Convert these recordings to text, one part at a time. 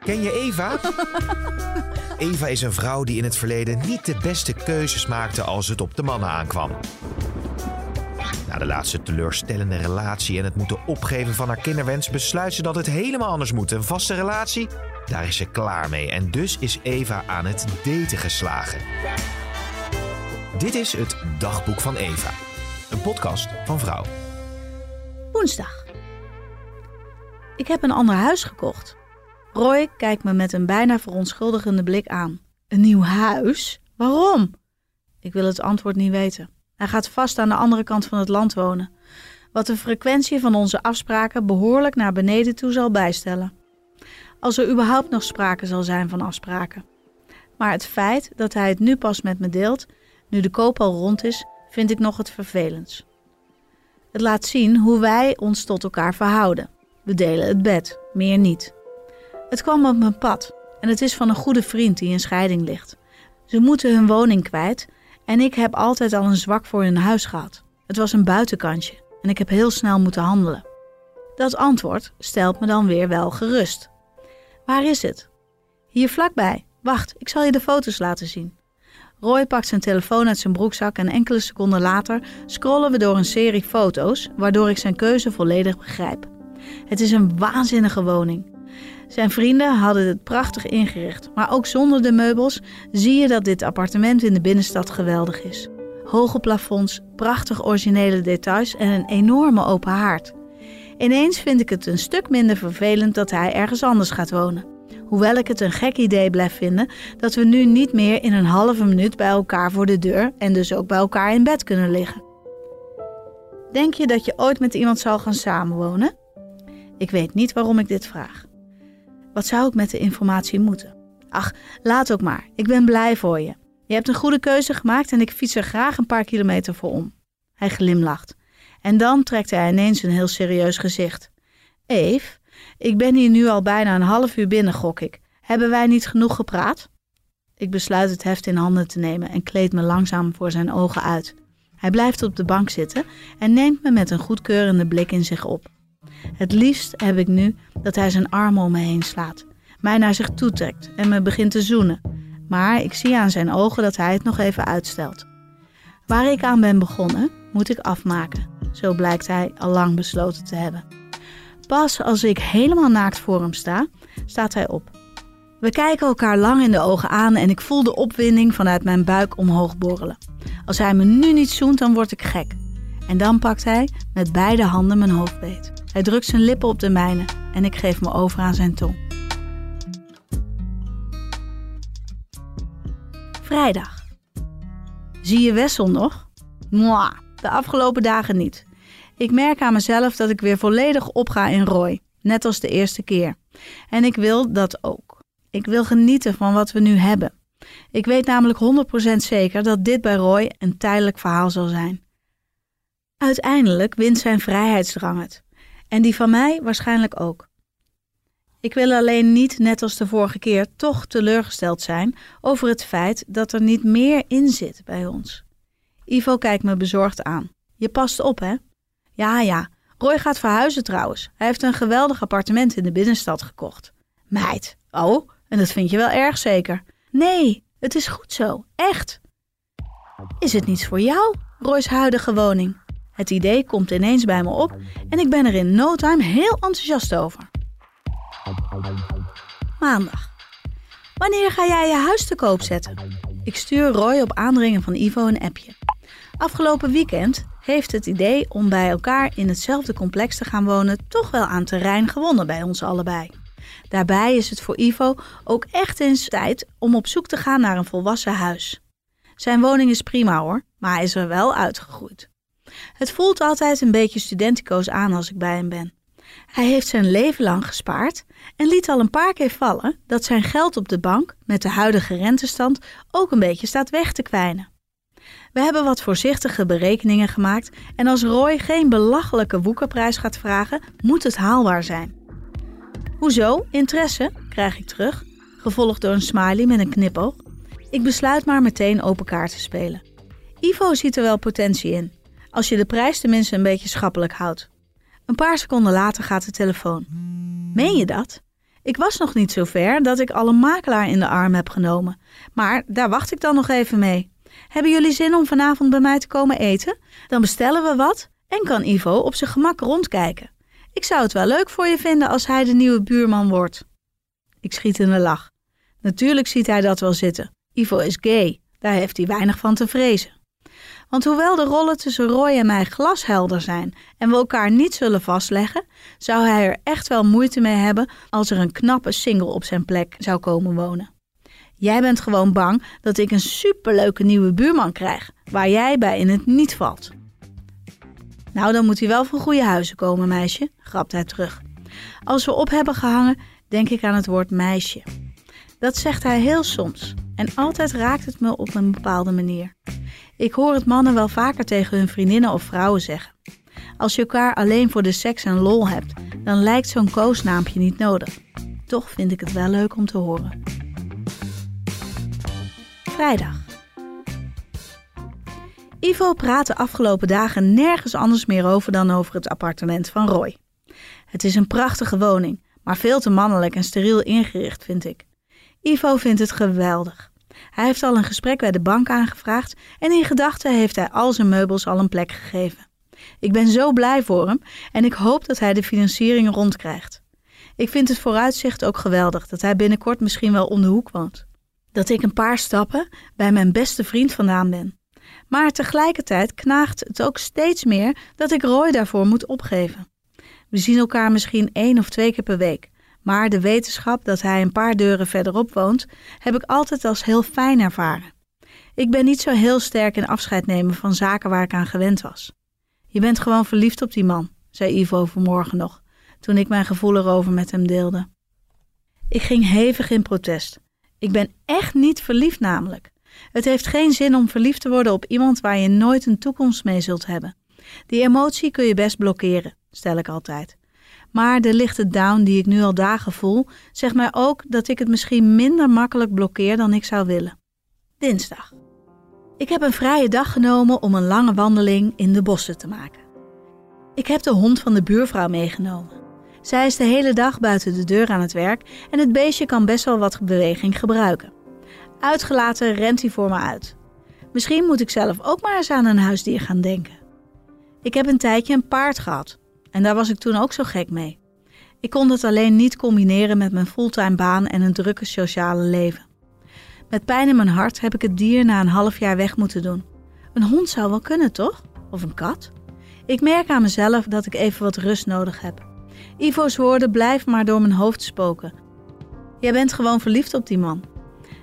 Ken je Eva? Eva is een vrouw die in het verleden niet de beste keuzes maakte als het op de mannen aankwam. Na de laatste teleurstellende relatie en het moeten opgeven van haar kinderwens besluit ze dat het helemaal anders moet. Een vaste relatie, daar is ze klaar mee. En dus is Eva aan het daten geslagen. Dit is het Dagboek van Eva. Een podcast van Vrouw. Woensdag. Ik heb een ander huis gekocht. Roy kijkt me met een bijna verontschuldigende blik aan. Een nieuw huis? Waarom? Ik wil het antwoord niet weten. Hij gaat vast aan de andere kant van het land wonen, wat de frequentie van onze afspraken behoorlijk naar beneden toe zal bijstellen. Als er überhaupt nog sprake zal zijn van afspraken. Maar het feit dat hij het nu pas met me deelt, nu de koop al rond is, vind ik nog het vervelends. Het laat zien hoe wij ons tot elkaar verhouden. We delen het bed, meer niet. Het kwam op mijn pad en het is van een goede vriend die in scheiding ligt. Ze moeten hun woning kwijt en ik heb altijd al een zwak voor hun huis gehad. Het was een buitenkantje en ik heb heel snel moeten handelen. Dat antwoord stelt me dan weer wel gerust. Waar is het? Hier vlakbij. Wacht, ik zal je de foto's laten zien. Roy pakt zijn telefoon uit zijn broekzak en enkele seconden later scrollen we door een serie foto's, waardoor ik zijn keuze volledig begrijp. Het is een waanzinnige woning. Zijn vrienden hadden het prachtig ingericht, maar ook zonder de meubels zie je dat dit appartement in de binnenstad geweldig is. Hoge plafonds, prachtig originele details en een enorme open haard. Ineens vind ik het een stuk minder vervelend dat hij ergens anders gaat wonen. Hoewel ik het een gek idee blijf vinden dat we nu niet meer in een halve minuut bij elkaar voor de deur en dus ook bij elkaar in bed kunnen liggen. Denk je dat je ooit met iemand zal gaan samenwonen? Ik weet niet waarom ik dit vraag. Wat zou ik met de informatie moeten? Ach, laat ook maar. Ik ben blij voor je. Je hebt een goede keuze gemaakt en ik fiets er graag een paar kilometer voor om. Hij glimlacht. En dan trekt hij ineens een heel serieus gezicht. Eve, ik ben hier nu al bijna een half uur binnen, gok ik. Hebben wij niet genoeg gepraat? Ik besluit het heft in handen te nemen en kleed me langzaam voor zijn ogen uit. Hij blijft op de bank zitten en neemt me met een goedkeurende blik in zich op. Het liefst heb ik nu dat hij zijn armen om me heen slaat, mij naar zich toetrekt en me begint te zoenen. Maar ik zie aan zijn ogen dat hij het nog even uitstelt. Waar ik aan ben begonnen, moet ik afmaken. Zo blijkt hij al lang besloten te hebben. Pas als ik helemaal naakt voor hem sta, staat hij op. We kijken elkaar lang in de ogen aan en ik voel de opwinding vanuit mijn buik omhoog borrelen. Als hij me nu niet zoent, dan word ik gek. En dan pakt hij met beide handen mijn hoofd beet. Hij drukt zijn lippen op de mijne en ik geef me over aan zijn tong. Vrijdag. Zie je Wessel nog? Mwah, de afgelopen dagen niet. Ik merk aan mezelf dat ik weer volledig opga in Roy, net als de eerste keer. En ik wil dat ook. Ik wil genieten van wat we nu hebben. Ik weet namelijk 100% zeker dat dit bij Roy een tijdelijk verhaal zal zijn. Uiteindelijk wint zijn vrijheidsdrang het. En die van mij waarschijnlijk ook. Ik wil alleen niet, net als de vorige keer, toch teleurgesteld zijn over het feit dat er niet meer in zit bij ons. Ivo kijkt me bezorgd aan. Je past op, hè? Ja, ja. Roy gaat verhuizen trouwens. Hij heeft een geweldig appartement in de binnenstad gekocht. Meid. Oh, en dat vind je wel erg zeker? Nee, het is goed zo. Echt. Is het niets voor jou, Roy's huidige woning? Het idee komt ineens bij me op en ik ben er in no time heel enthousiast over. Maandag. Wanneer ga jij je huis te koop zetten? Ik stuur Roy op aandringen van Ivo een appje. Afgelopen weekend heeft het idee om bij elkaar in hetzelfde complex te gaan wonen toch wel aan terrein gewonnen bij ons allebei. Daarbij is het voor Ivo ook echt eens tijd om op zoek te gaan naar een volwassen huis. Zijn woning is prima hoor, maar hij is er wel uitgegroeid. Het voelt altijd een beetje studentico's aan als ik bij hem ben. Hij heeft zijn leven lang gespaard en liet al een paar keer vallen dat zijn geld op de bank met de huidige rentestand ook een beetje staat weg te kwijnen. We hebben wat voorzichtige berekeningen gemaakt en als Roy geen belachelijke woekerprijs gaat vragen, moet het haalbaar zijn. Hoezo? Interesse? krijg ik terug, gevolgd door een smiley met een knipoog. Ik besluit maar meteen open kaart te spelen. Ivo ziet er wel potentie in, als je de prijs tenminste een beetje schappelijk houdt. Een paar seconden later gaat de telefoon. Meen je dat? Ik was nog niet zo ver dat ik al een makelaar in de arm heb genomen. Maar daar wacht ik dan nog even mee. Hebben jullie zin om vanavond bij mij te komen eten? Dan bestellen we wat en kan Ivo op zijn gemak rondkijken. Ik zou het wel leuk voor je vinden als hij de nieuwe buurman wordt. Ik schiet in de lach. Natuurlijk ziet hij dat wel zitten. Ivo is gay, daar heeft hij weinig van te vrezen. Want hoewel de rollen tussen Roy en mij glashelder zijn en we elkaar niet zullen vastleggen, zou hij er echt wel moeite mee hebben als er een knappe single op zijn plek zou komen wonen. Jij bent gewoon bang dat ik een superleuke nieuwe buurman krijg, waar jij bij in het niet valt. Nou, dan moet hij wel van goede huizen komen, meisje, grapt hij terug. Als we op hebben gehangen, denk ik aan het woord meisje. Dat zegt hij heel soms en altijd raakt het me op een bepaalde manier. Ik hoor het mannen wel vaker tegen hun vriendinnen of vrouwen zeggen. Als je elkaar alleen voor de seks en lol hebt, dan lijkt zo'n koosnaampje niet nodig. Toch vind ik het wel leuk om te horen. Vrijdag. Ivo praat de afgelopen dagen nergens anders meer over dan over het appartement van Roy. Het is een prachtige woning, maar veel te mannelijk en steriel ingericht, vind ik. Ivo vindt het geweldig. Hij heeft al een gesprek bij de bank aangevraagd en in gedachten heeft hij al zijn meubels al een plek gegeven. Ik ben zo blij voor hem en ik hoop dat hij de financiering rondkrijgt. Ik vind het vooruitzicht ook geweldig dat hij binnenkort misschien wel om de hoek woont. Dat ik een paar stappen bij mijn beste vriend vandaan ben. Maar tegelijkertijd knaagt het ook steeds meer dat ik Roy daarvoor moet opgeven. We zien elkaar misschien één of twee keer per week, maar de wetenschap dat hij een paar deuren verderop woont, heb ik altijd als heel fijn ervaren. Ik ben niet zo heel sterk in afscheid nemen van zaken waar ik aan gewend was. Je bent gewoon verliefd op die man, zei Ivo vanmorgen nog, toen ik mijn gevoel erover met hem deelde. Ik ging hevig in protest. Ik ben echt niet verliefd namelijk. Het heeft geen zin om verliefd te worden op iemand waar je nooit een toekomst mee zult hebben. Die emotie kun je best blokkeren, stel ik altijd. Maar de lichte down die ik nu al dagen voel, zegt mij ook dat ik het misschien minder makkelijk blokkeer dan ik zou willen. Dinsdag. Ik heb een vrije dag genomen om een lange wandeling in de bossen te maken. Ik heb de hond van de buurvrouw meegenomen. Zij is de hele dag buiten de deur aan het werk en het beestje kan best wel wat beweging gebruiken. Uitgelaten rent hij voor me uit. Misschien moet ik zelf ook maar eens aan een huisdier gaan denken. Ik heb een tijdje een paard gehad, en daar was ik toen ook zo gek mee. Ik kon dat alleen niet combineren met mijn fulltime baan en een drukke sociale leven. Met pijn in mijn hart heb ik het dier na een half jaar weg moeten doen. Een hond zou wel kunnen, toch? Of een kat? Ik merk aan mezelf dat ik even wat rust nodig heb. Ivo's woorden blijven maar door mijn hoofd spoken. Jij bent gewoon verliefd op die man.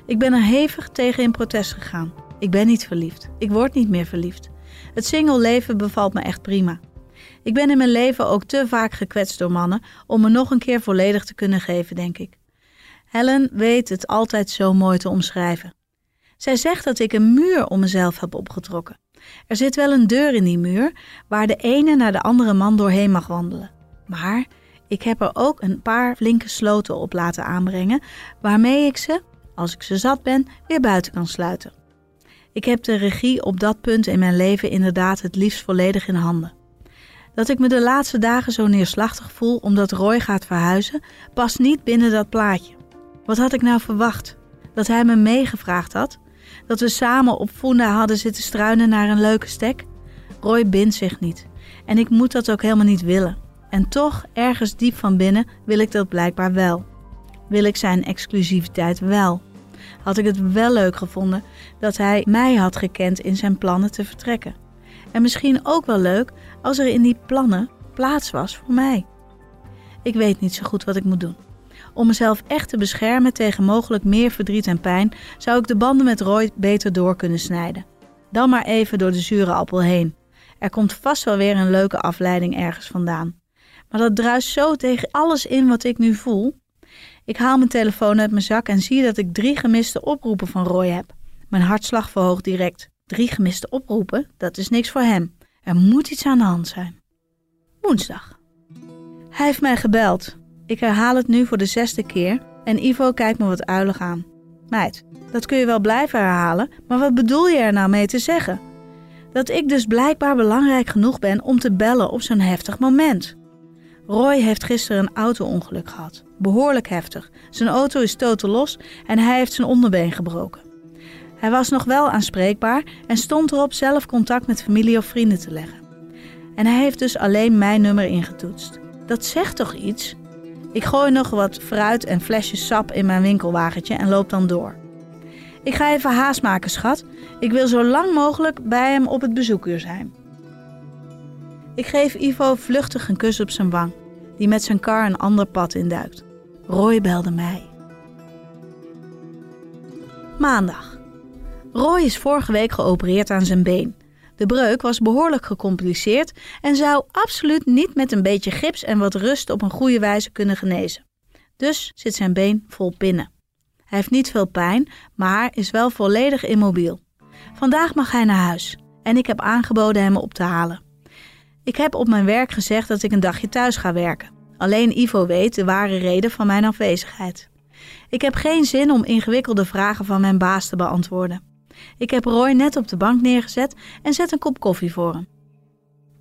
Ik ben er hevig tegen in protest gegaan. Ik ben niet verliefd. Ik word niet meer verliefd. Het single leven bevalt me echt prima. Ik ben in mijn leven ook te vaak gekwetst door mannen om me nog een keer volledig te kunnen geven, denk ik. Helen weet het altijd zo mooi te omschrijven. Zij zegt dat ik een muur om mezelf heb opgetrokken. Er zit wel een deur in die muur waar de ene naar de andere man doorheen mag wandelen. Maar ik heb er ook een paar flinke sloten op laten aanbrengen, waarmee ik ze, als ik ze zat ben, weer buiten kan sluiten. Ik heb de regie op dat punt in mijn leven inderdaad het liefst volledig in handen. Dat ik me de laatste dagen zo neerslachtig voel omdat Roy gaat verhuizen, past niet binnen dat plaatje. Wat had ik nou verwacht? Dat hij me meegevraagd had? Dat we samen op Funda hadden zitten struinen naar een leuke stek? Roy bindt zich niet. En ik moet dat ook helemaal niet willen. En toch, ergens diep van binnen, wil ik dat blijkbaar wel. Wil ik zijn exclusiviteit wel. Had ik het wel leuk gevonden dat hij mij had gekend in zijn plannen te vertrekken. En misschien ook wel leuk als er in die plannen plaats was voor mij. Ik weet niet zo goed wat ik moet doen. Om mezelf echt te beschermen tegen mogelijk meer verdriet en pijn, zou ik de banden met Roy beter door kunnen snijden. Dan maar even door de zure appel heen. Er komt vast wel weer een leuke afleiding ergens vandaan. Maar dat druist zo tegen alles in wat ik nu voel. Ik haal mijn telefoon uit mijn zak en zie dat ik drie gemiste oproepen van Roy heb. Mijn hartslag verhoogt direct. Drie gemiste oproepen, dat is niks voor hem. Er moet iets aan de hand zijn. Woensdag. Hij heeft mij gebeld. Ik herhaal het nu voor de zesde keer en Ivo kijkt me wat uilig aan. Meid, dat kun je wel blijven herhalen, maar wat bedoel je er nou mee te zeggen? Dat ik dus blijkbaar belangrijk genoeg ben om te bellen op zo'n heftig moment. Roy heeft gisteren een auto-ongeluk gehad. Behoorlijk heftig. Zijn auto is totaal los en hij heeft zijn onderbeen gebroken. Hij was nog wel aanspreekbaar en stond erop zelf contact met familie of vrienden te leggen. En hij heeft dus alleen mijn nummer ingetoetst. Dat zegt toch iets? Ik gooi nog wat fruit en flesjes sap in mijn winkelwagentje en loop dan door. Ik ga even haast maken, schat. Ik wil zo lang mogelijk bij hem op het bezoekuur zijn. Ik geef Ivo vluchtig een kus op zijn wang, die met zijn kar een ander pad induikt. Roy belde mij. Maandag. Roy is vorige week geopereerd aan zijn been. De breuk was behoorlijk gecompliceerd en zou absoluut niet met een beetje gips en wat rust op een goede wijze kunnen genezen. Dus zit zijn been vol pinnen. Hij heeft niet veel pijn, maar is wel volledig immobiel. Vandaag mag hij naar huis en ik heb aangeboden hem op te halen. Ik heb op mijn werk gezegd dat ik een dagje thuis ga werken. Alleen Ivo weet de ware reden van mijn afwezigheid. Ik heb geen zin om ingewikkelde vragen van mijn baas te beantwoorden. Ik heb Roy net op de bank neergezet en zet een kop koffie voor hem.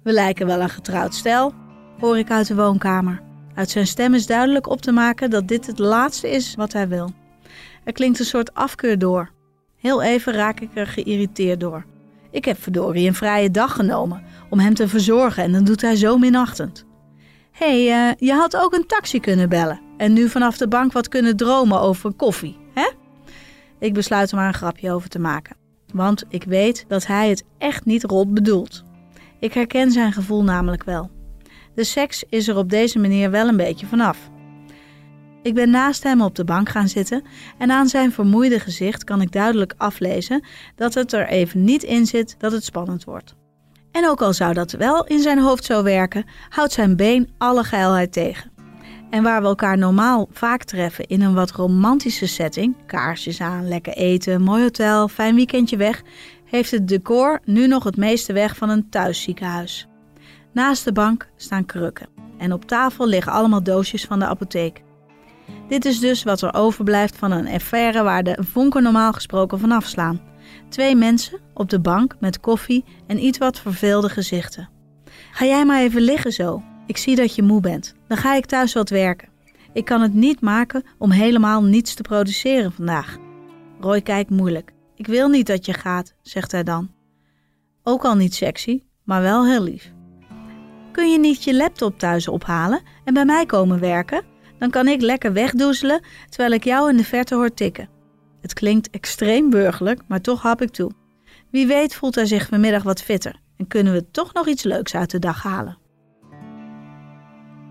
We lijken wel een getrouwd stel, hoor ik uit de woonkamer. Uit zijn stem is duidelijk op te maken dat dit het laatste is wat hij wil. Er klinkt een soort afkeur door. Heel even raak ik er geïrriteerd door. Ik heb verdorie een vrije dag genomen om hem te verzorgen en dan doet hij zo minachtend. Hé, hey, uh, je had ook een taxi kunnen bellen en nu vanaf de bank wat kunnen dromen over koffie, hè? Ik besluit er maar een grapje over te maken, want ik weet dat hij het echt niet rot bedoelt. Ik herken zijn gevoel namelijk wel. De seks is er op deze manier wel een beetje vanaf. Ik ben naast hem op de bank gaan zitten en aan zijn vermoeide gezicht kan ik duidelijk aflezen dat het er even niet in zit dat het spannend wordt. En ook al zou dat wel in zijn hoofd zo werken, houdt zijn been alle geilheid tegen. En waar we elkaar normaal vaak treffen in een wat romantische setting, kaarsjes aan, lekker eten, mooi hotel, fijn weekendje weg, heeft het decor nu nog het meeste weg van een thuisziekenhuis. Naast de bank staan krukken en op tafel liggen allemaal doosjes van de apotheek. Dit is dus wat er overblijft van een affaire waar de vonken normaal gesproken van afslaan. Twee mensen op de bank met koffie en iets wat verveelde gezichten. Ga jij maar even liggen zo. Ik zie dat je moe bent. Dan ga ik thuis wat werken. Ik kan het niet maken om helemaal niets te produceren vandaag. Roy kijkt moeilijk. Ik wil niet dat je gaat, zegt hij dan. Ook al niet sexy, maar wel heel lief. Kun je niet je laptop thuis ophalen en bij mij komen werken? Dan kan ik lekker wegdoezelen terwijl ik jou in de verte hoor tikken. Het klinkt extreem burgerlijk, maar toch hap ik toe. Wie weet voelt hij zich vanmiddag wat fitter en kunnen we toch nog iets leuks uit de dag halen.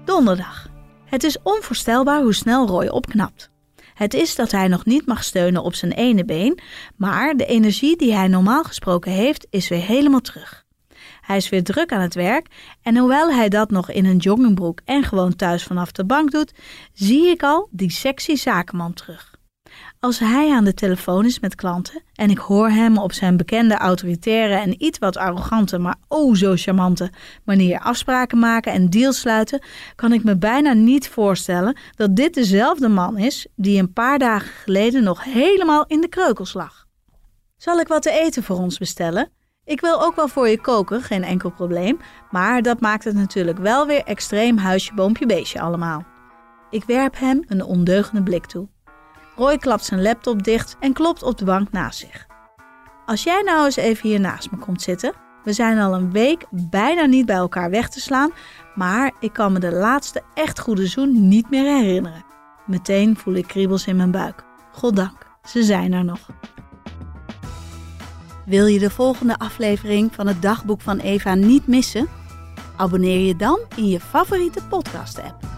Donderdag. Het is onvoorstelbaar hoe snel Roy opknapt. Het is dat hij nog niet mag steunen op zijn ene been, maar de energie die hij normaal gesproken heeft is weer helemaal terug. Hij is weer druk aan het werk en hoewel hij dat nog in een joggingbroek en gewoon thuis vanaf de bank doet, zie ik al die sexy zakenman terug. Als hij aan de telefoon is met klanten en ik hoor hem op zijn bekende autoritaire en iets wat arrogante, maar oh zo charmante manier afspraken maken en deals sluiten, kan ik me bijna niet voorstellen dat dit dezelfde man is die een paar dagen geleden nog helemaal in de kreukels lag. Zal ik wat te eten voor ons bestellen? Ik wil ook wel voor je koken, geen enkel probleem, maar dat maakt het natuurlijk wel weer extreem huisje, boompje, beestje allemaal. Ik werp hem een ondeugende blik toe. Roy klapt zijn laptop dicht en klopt op de bank naast zich. Als jij nou eens even hier naast me komt zitten. We zijn al een week bijna niet bij elkaar weg te slaan, maar ik kan me de laatste echt goede zoen niet meer herinneren. Meteen voel ik kriebels in mijn buik. Goddank, ze zijn er nog. Wil je de volgende aflevering van het dagboek van Eva niet missen? Abonneer je dan in je favoriete podcast-app.